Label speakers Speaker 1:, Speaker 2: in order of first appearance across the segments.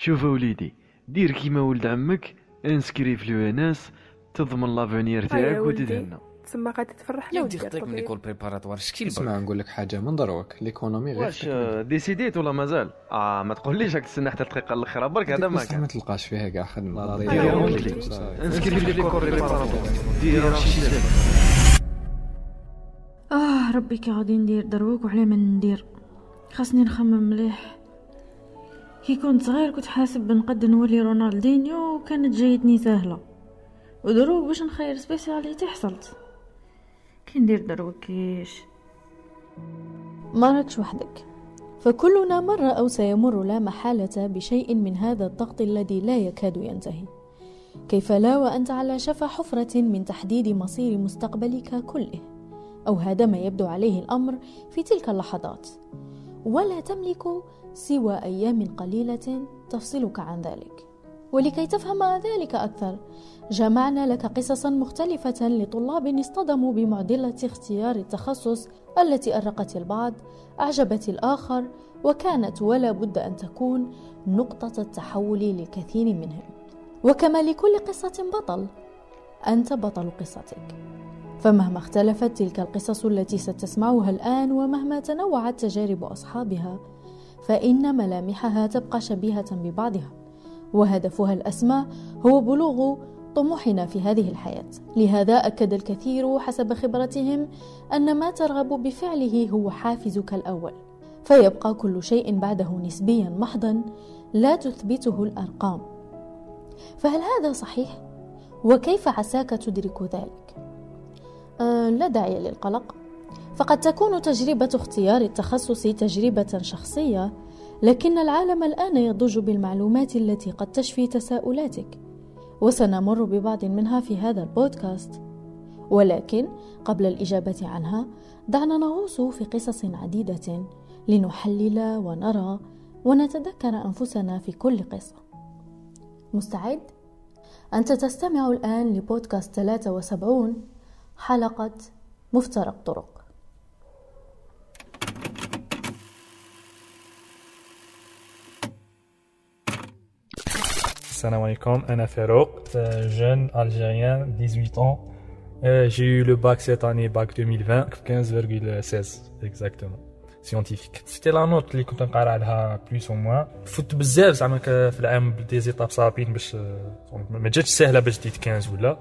Speaker 1: شوف وليدي دير كيما ولد عمك انسكري في لو ان اس تضمن لافونير
Speaker 2: هيا
Speaker 1: تاعك. وتدهنا
Speaker 2: تسمى غادي تفرح
Speaker 3: يا
Speaker 2: لي
Speaker 3: ودي خطيك من. ليكول بريباراتوار شكي
Speaker 4: اسمع نقول لك حاجة من دروك ليكونومي غير
Speaker 1: واش آه، ديسيديت ولا مازال؟ آه ما تقوليش راك تستنى حتى الدقيقة الأخيرة برك هذا ما
Speaker 4: ما
Speaker 1: كان.
Speaker 4: تلقاش فيها كاع
Speaker 1: خدمة.
Speaker 2: ولدي
Speaker 1: انسكري في ليكول ريباراتوار دير رشيد
Speaker 5: آه ربي كي غادي ندير دروك وعلى ما ندير. خاصني نخمم مليح. كي كنت صغير كنت حاسب بنقد نولي رونالدينيو وكانت جايتني سهلة. ودروك باش نخير spécialité حصلت. كي ندير دروك كيش؟
Speaker 6: ما راكش وحدك. فكلنا مر أو سيمر لا محالة بشيء من هذا الضغط الذي لا يكاد ينتهي. كيف لا وأنت على شفا حفرة من تحديد مصير مستقبلك كله؟ أو هذا ما يبدو عليه الأمر في تلك اللحظات. ولا تملك سوى أيام قليلة تفصلك عن ذلك. ولكي تفهم ذلك أكثر جمعنا لك قصصا مختلفة لطلاب اصطدموا بمعضلة اختيار التخصص التي أرقت البعض أعجبت الآخر وكانت ولا بد أن تكون نقطة التحول للكثير منهم. وكما لكل قصة بطل أنت بطل قصتك. فمهما اختلفت تلك القصص التي ستسمعها الآن ومهما تنوعت تجارب أصحابها فإن ملامحها تبقى شبيهة ببعضها وهدفها الأسمى هو بلوغ طموحنا في هذه الحياة لهذا أكد الكثير حسب خبرتهم أن ما ترغب بفعله هو حافزك الأول فيبقى كل شيء بعده نسبيا محضا لا تثبته الأرقام فهل هذا صحيح؟ وكيف عساك تدرك ذلك؟ أه لا داعي للقلق فقد تكون تجربة اختيار التخصص تجربة شخصية لكن العالم الآن يضج بالمعلومات التي قد تشفي تساؤلاتك. وسنمر ببعض منها في هذا البودكاست. ولكن قبل الإجابة عنها دعنا نغوص في قصص عديدة لنحلل ونرى ونتذكر أنفسنا في كل قصة. مستعد؟ أنت تستمع الآن لبودكاست 73 حلقة مفترق طرق.
Speaker 7: Alaikum, Anna Farouk, euh, jeune algérien, 18 ans. Euh, J'ai eu le bac cette année, bac 2020, 15,16 exactement, scientifique. C'était la note اللي كنت نقرا عليها plus ou moins فوت بزاف زعما في العام des étapes صعبين باش ما جاتش سهله باش ديت 15 ولا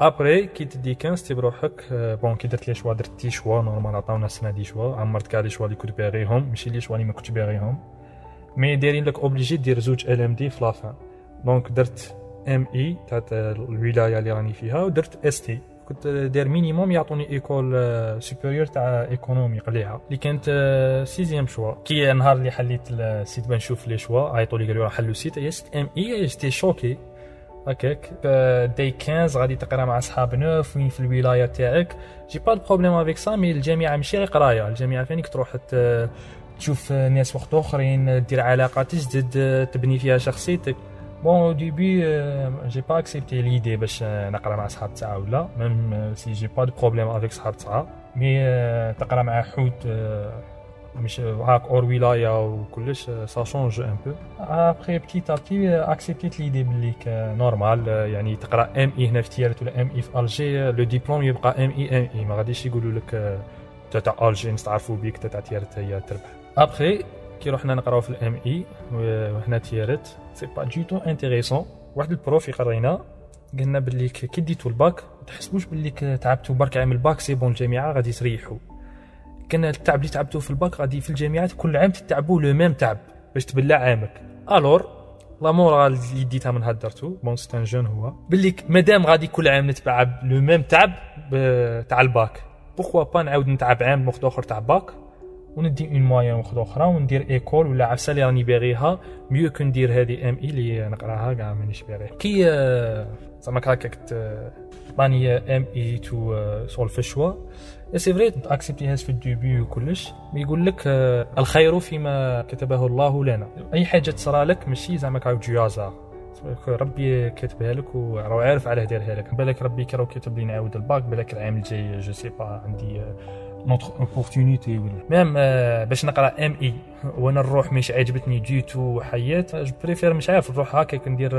Speaker 7: après كي تدي 15 تي بروحك bon كي درت les choix درت des choix normal عطاونا السنة des choix عمرت كاع les choix اللي كنت باغيهم ماشي les choix اللي ما كنتش باغيهم mais دايرين لك obligé دير زوج LMD في la fin donc درت MI تاع الولاية اللي راني فيها ودرت ST كنت داير minimum يعطوني école supérieure تاع économie قليعة اللي كانت sixième choix كي النهار اللي حليت ال site بنشوف les choix عيطوا لي قالوا لي حلوا ال site يا c'est MI j'étais choquée. هكاك. داي 15 غادي تقرا مع صحاب neuf وين في الولاية تاعك. j'ai pas problème avec ça mais الجامعة ماشي غير قراية. الجامعة فانيك تروح تشوف ناس وقت أخرين دير علاقات جدد تبني فيها شخصيتك. bon au début j'ai pas accepté l'idée باش نقرا مع صحاب تاعها ولا même si j'ai pas de problème avec صحاب تاعها mais تقرا مع حوت مش هاك hors ولاية وكلش ça change un peu après petit à petit اكسبتيت l'idée بلي normal يعني تقرا MI هنا في تيارت ولا MI في الجي le diplôme يبقى MI MI ما غاديش يقولوا لك تا تاع الجي نستعرفوا بيك تا تاع تيارت هي تربح ابخي كي رحنا نقراو في ال MI وهنا تيارت c'est pas du tout intéressant واحد ال prof يقرينا قلنا باللي كي ديتو الباك تحسبوش باللي تعبتوا برك عام ال bac c'est bon الجامعة غادي تريحوا كان التعب اللي تعبتوه في الباك غادي في الجامعات كل عام تتعبوا le même تعب باش تبلع عامك. alors la morale اللي ديتها من هدرتو bon c'est un genre هو باللي مادام غادي كل عام نتعب le même تعب تاع ال bac. pourquoi pas نعاود نتعب عام وقت آخر تاع باك؟ وندي اون موين وقت أخرى وندير école ولا عفسة اللي راني باغيها. mieux que ندير هذه MI اللي نقراها كاع مانيش باغيها كي آه، زعما هكاك ت- راني MI تو سولف ال choix c'est vrai اكسبتيها في ال début وكلش. يقول لك آه، الخير فيما كتبه الله لنا. أي حاجة تصرى لك ماشي زعما كاع جوازا ربي كاتبها لك وراه عارف علاه دايرها لك بالك ربي كي راه كاتب لي نعاود الباك بالك العام الجاي je sais pas عندي une autre opportunité ولا même باش نقرأ MI وأنا نروح مش عجبتني ديتو حيات je préfère مش عارف نروح هكا ندير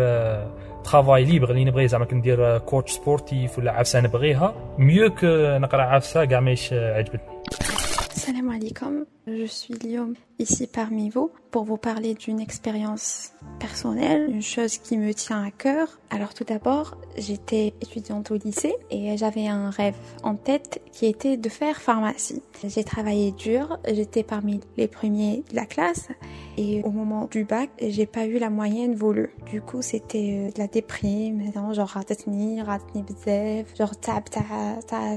Speaker 7: travail libre اللي نبغي زعما كندير coach sportif ولا عفسة نبغيها mieux نقرأ عفسة كاع ماهيش عجبتني.
Speaker 2: سلام عليكم, je suis Liom ici parmi vous pour vous parler d'une expérience personnelle, une chose qui me tient à cœur. Alors tout d'abord, j'étais étudiante au lycée et j'avais un rêve en tête qui était de faire pharmacie. J'ai travaillé dur, j'étais parmi les premiers de la classe et au moment du bac, j'ai pas eu la moyenne voulue. Du coup, c'était de la déprime, genre ratatni, ratatni bzef, genre tab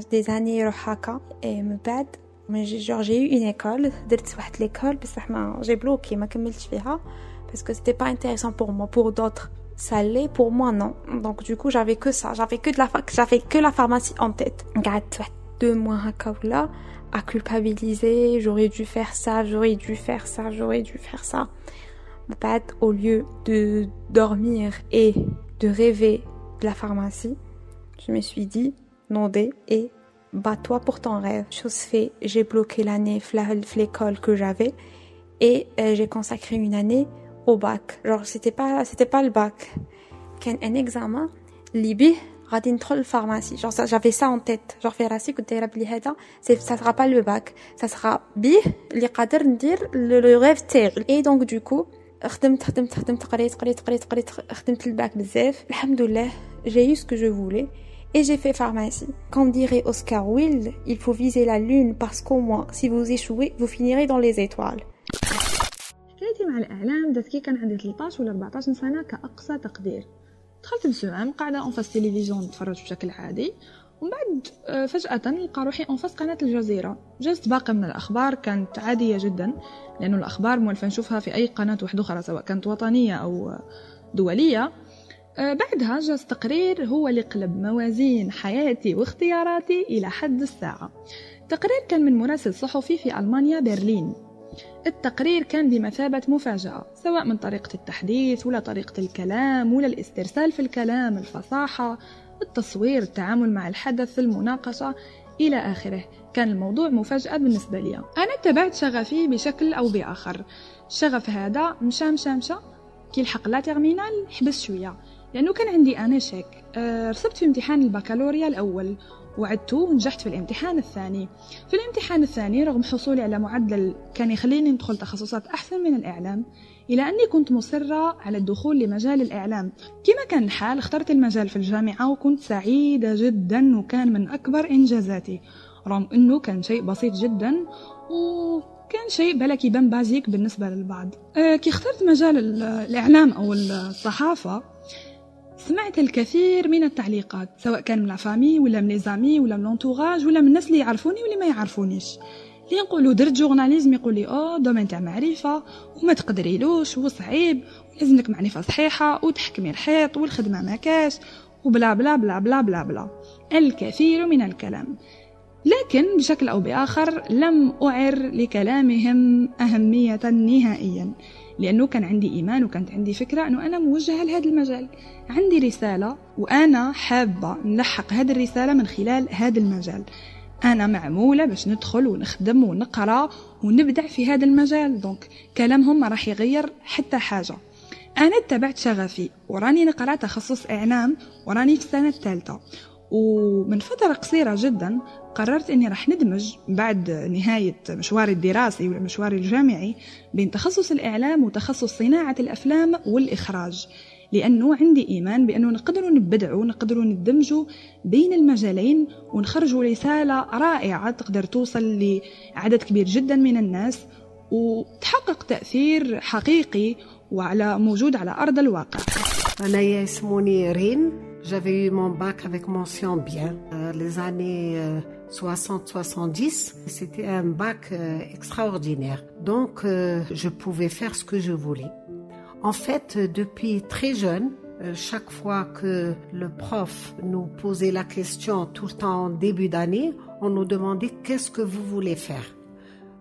Speaker 2: des années rohaka et me bad mais genre j'ai eu une école درت واحد l'école بصح ما j'ai bloqué ما كملتش فيها parce que c'était pas intéressant pour moi pour d'autres ça l'est pour moi non donc du coup j'avais que ça j'avais que de la j'avais que la pharmacie en tête قعدت واحد deux mois هكا ولا à culpabiliser j'aurais dû faire ça j'aurais dû faire ça j'aurais dû faire ça بعد au lieu de dormir et de rêver de la pharmacie je me suis dit non et bats-toi pour ton rêve. Chose fait, j'ai bloqué l'année l'école que j'avais et euh, j'ai consacré une année au bac. Genre c'était pas c'était pas le bac. Qu'un un examen libi غادي ندخل pharmacie. Genre j'avais ça en tête. Genre في راسي كنت دايره بلي هذا ça sera pas le bac. Ça sera بيه اللي قادر ندير le rêve تاعي. Et donc du coup خدمت خدمت خدمت قريت قريت قريت قريت خدمت الباك بزاف الحمد لله j'ai eu ce que je voulais et j'ai fait pharmacie. Comme dirait Oscar Wilde, il faut viser la lune parce qu'au moins, si vous échouez, vous finirez dans les étoiles.
Speaker 3: حكايتي مع الإعلام بدات كي كان عندي 13 ولا 14 سنة كأقصى تقدير. دخلت لسوام قاعدة en face تلفزيون نتفرج بشكل عادي. ومن بعد فجأة نلقى روحي en face قناة الجزيرة. جزت باقي من الأخبار كانت عادية جدا لأنه الأخبار موالفة نشوفها في أي قناة واحدة أخرى سواء كانت وطنية أو دولية. آه، بعدها جاز تقرير هو اللي قلب موازين حياتي واختياراتي إلى حد الساعة. تقرير كان من مراسل صحفي في ألمانيا برلين. التقرير كان بمثابة مفاجأة سواء من طريقة التحدث ولا طريقة الكلام ولا الاسترسال في الكلام الفصاحة التصوير التعامل مع الحدث المناقشة إلى آخره. كان الموضوع مفاجأة بالنسبة لي. أنا اتبعت شغفي بشكل أو بآخر. الشغف هذا مشى مشى مشى كي لحق la terminale حبس شوية. لأنه كان عندي أنا شك. أه رسبت في امتحان البكالوريا الأول وعدت ونجحت في الامتحان الثاني. في الامتحان الثاني رغم حصولي على معدل كان يخليني ندخل تخصصات أحسن من الإعلام إلى أني كنت مصرة على الدخول لمجال الإعلام. كما كان الحال اخترت المجال في الجامعة وكنت سعيدة جدا وكان من أكبر إنجازاتي. رغم أنه كان شيء بسيط جدا وكان شيء بلكي بن بازيك بالنسبة للبعض. أه كي اخترت مجال الإعلام أو الصحافة سمعت الكثير من التعليقات سواء كان من la famille ولا من les amis ولا من l'entourage ولا من الناس اللي يعرفوني واللي ما يعرفونيش. اللي نقولوا درت journalisme يقول لي un domaine تاع معرفة وما تقدريلوش وصعيب ولازم لك معرفة صحيحة وتحكمي الحيط والخدمة ما كاش وبلا بلا بلا بلا بلا بلا. الكثير من الكلام. لكن بشكل أو بآخر لم أعر لكلامهم أهمية نهائيا. لأنه كان عندي إيمان وكانت عندي فكرة أنه أنا موجهة لهذا المجال. عندي رسالة وأنا حابة نلحق هذه الرسالة من خلال هذا المجال. أنا معمولة باش ندخل ونخدم ونقرأ ونبدع في هذا المجال. دونك كلامهم ما راح يغير حتى حاجة. أنا اتبعت شغفي وراني نقرأ تخصص إعلام وراني في السنة الثالثة. ومن فترة قصيرة جدا قررت إني راح ندمج بعد نهاية مشواري الدراسي والمشوار الجامعي بين تخصص الإعلام وتخصص صناعة الأفلام والإخراج لأنه عندي إيمان بأنه نقدروا نبدعوا نقدروا ندمجوا بين المجالين ونخرجوا رسالة رائعة تقدر توصل لعدد كبير جدا من الناس وتحقق تأثير حقيقي وعلى موجود على أرض الواقع.
Speaker 8: أنا اسموني رين. J'avais eu mon bac avec mention bien. Euh, les années euh, 60-70, c'était un bac euh, extraordinaire. Donc, euh, je pouvais faire ce que je voulais. En fait, depuis très jeune, chaque fois que le prof nous posait la question tout le temps en début d'année, on nous demandait qu'est-ce que vous voulez faire.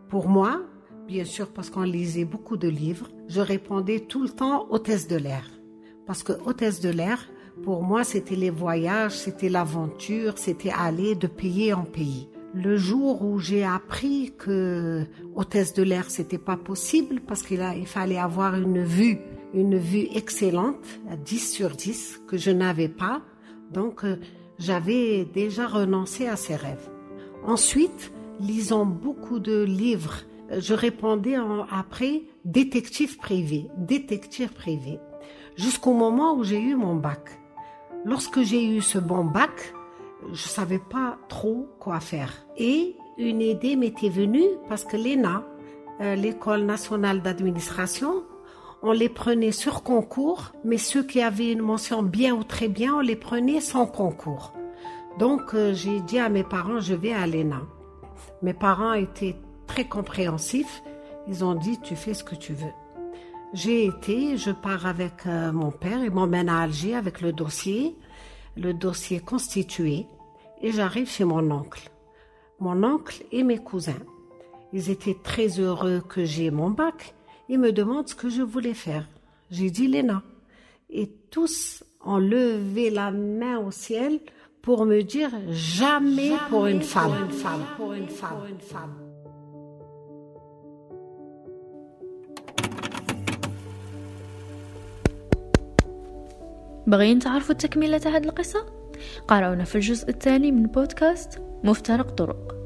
Speaker 8: Pour moi, bien sûr parce qu'on lisait beaucoup de livres, je répondais tout le temps hôtesse de l'air. Parce que hôtesse de l'air, pour moi, c'était les voyages, c'était l'aventure, c'était aller de pays en pays. le jour où j'ai appris que hôtesse de l'air c'était pas possible parce qu'il fallait avoir une vue, une vue excellente à 10 sur 10 que je n'avais pas. Donc euh, j'avais déjà renoncé à ces rêves. Ensuite, lisant beaucoup de livres, je répondais en- après détective privé, détective privé, jusqu'au moment où j'ai eu mon bac. Lorsque j'ai eu ce bon bac, je savais pas trop quoi faire. Et une idée m'était venue parce que l'ENA, euh, l'école nationale d'administration, on les prenait sur concours, mais ceux qui avaient une mention bien ou très bien, on les prenait sans concours. Donc euh, j'ai dit à mes parents, je vais à l'ENA. Mes parents étaient très compréhensifs. Ils ont dit, tu fais ce que tu veux. J'ai été, je pars avec euh, mon père, il m'emmène à Alger avec le dossier, le dossier constitué, et j'arrive chez mon oncle. Mon oncle et mes cousins. Ils étaient très heureux que j'ai mon bac. Ils me demandent ce que je voulais faire. J'ai dit l'ENA. Et tous ont levé la main au ciel pour me dire jamais, pour une femme, pour une femme, pour une femme, pour une femme.
Speaker 6: باغيين تعرفوا تكملة هذه القصة؟ قراونا في الجزء الثاني من بودكاست مفترق طرق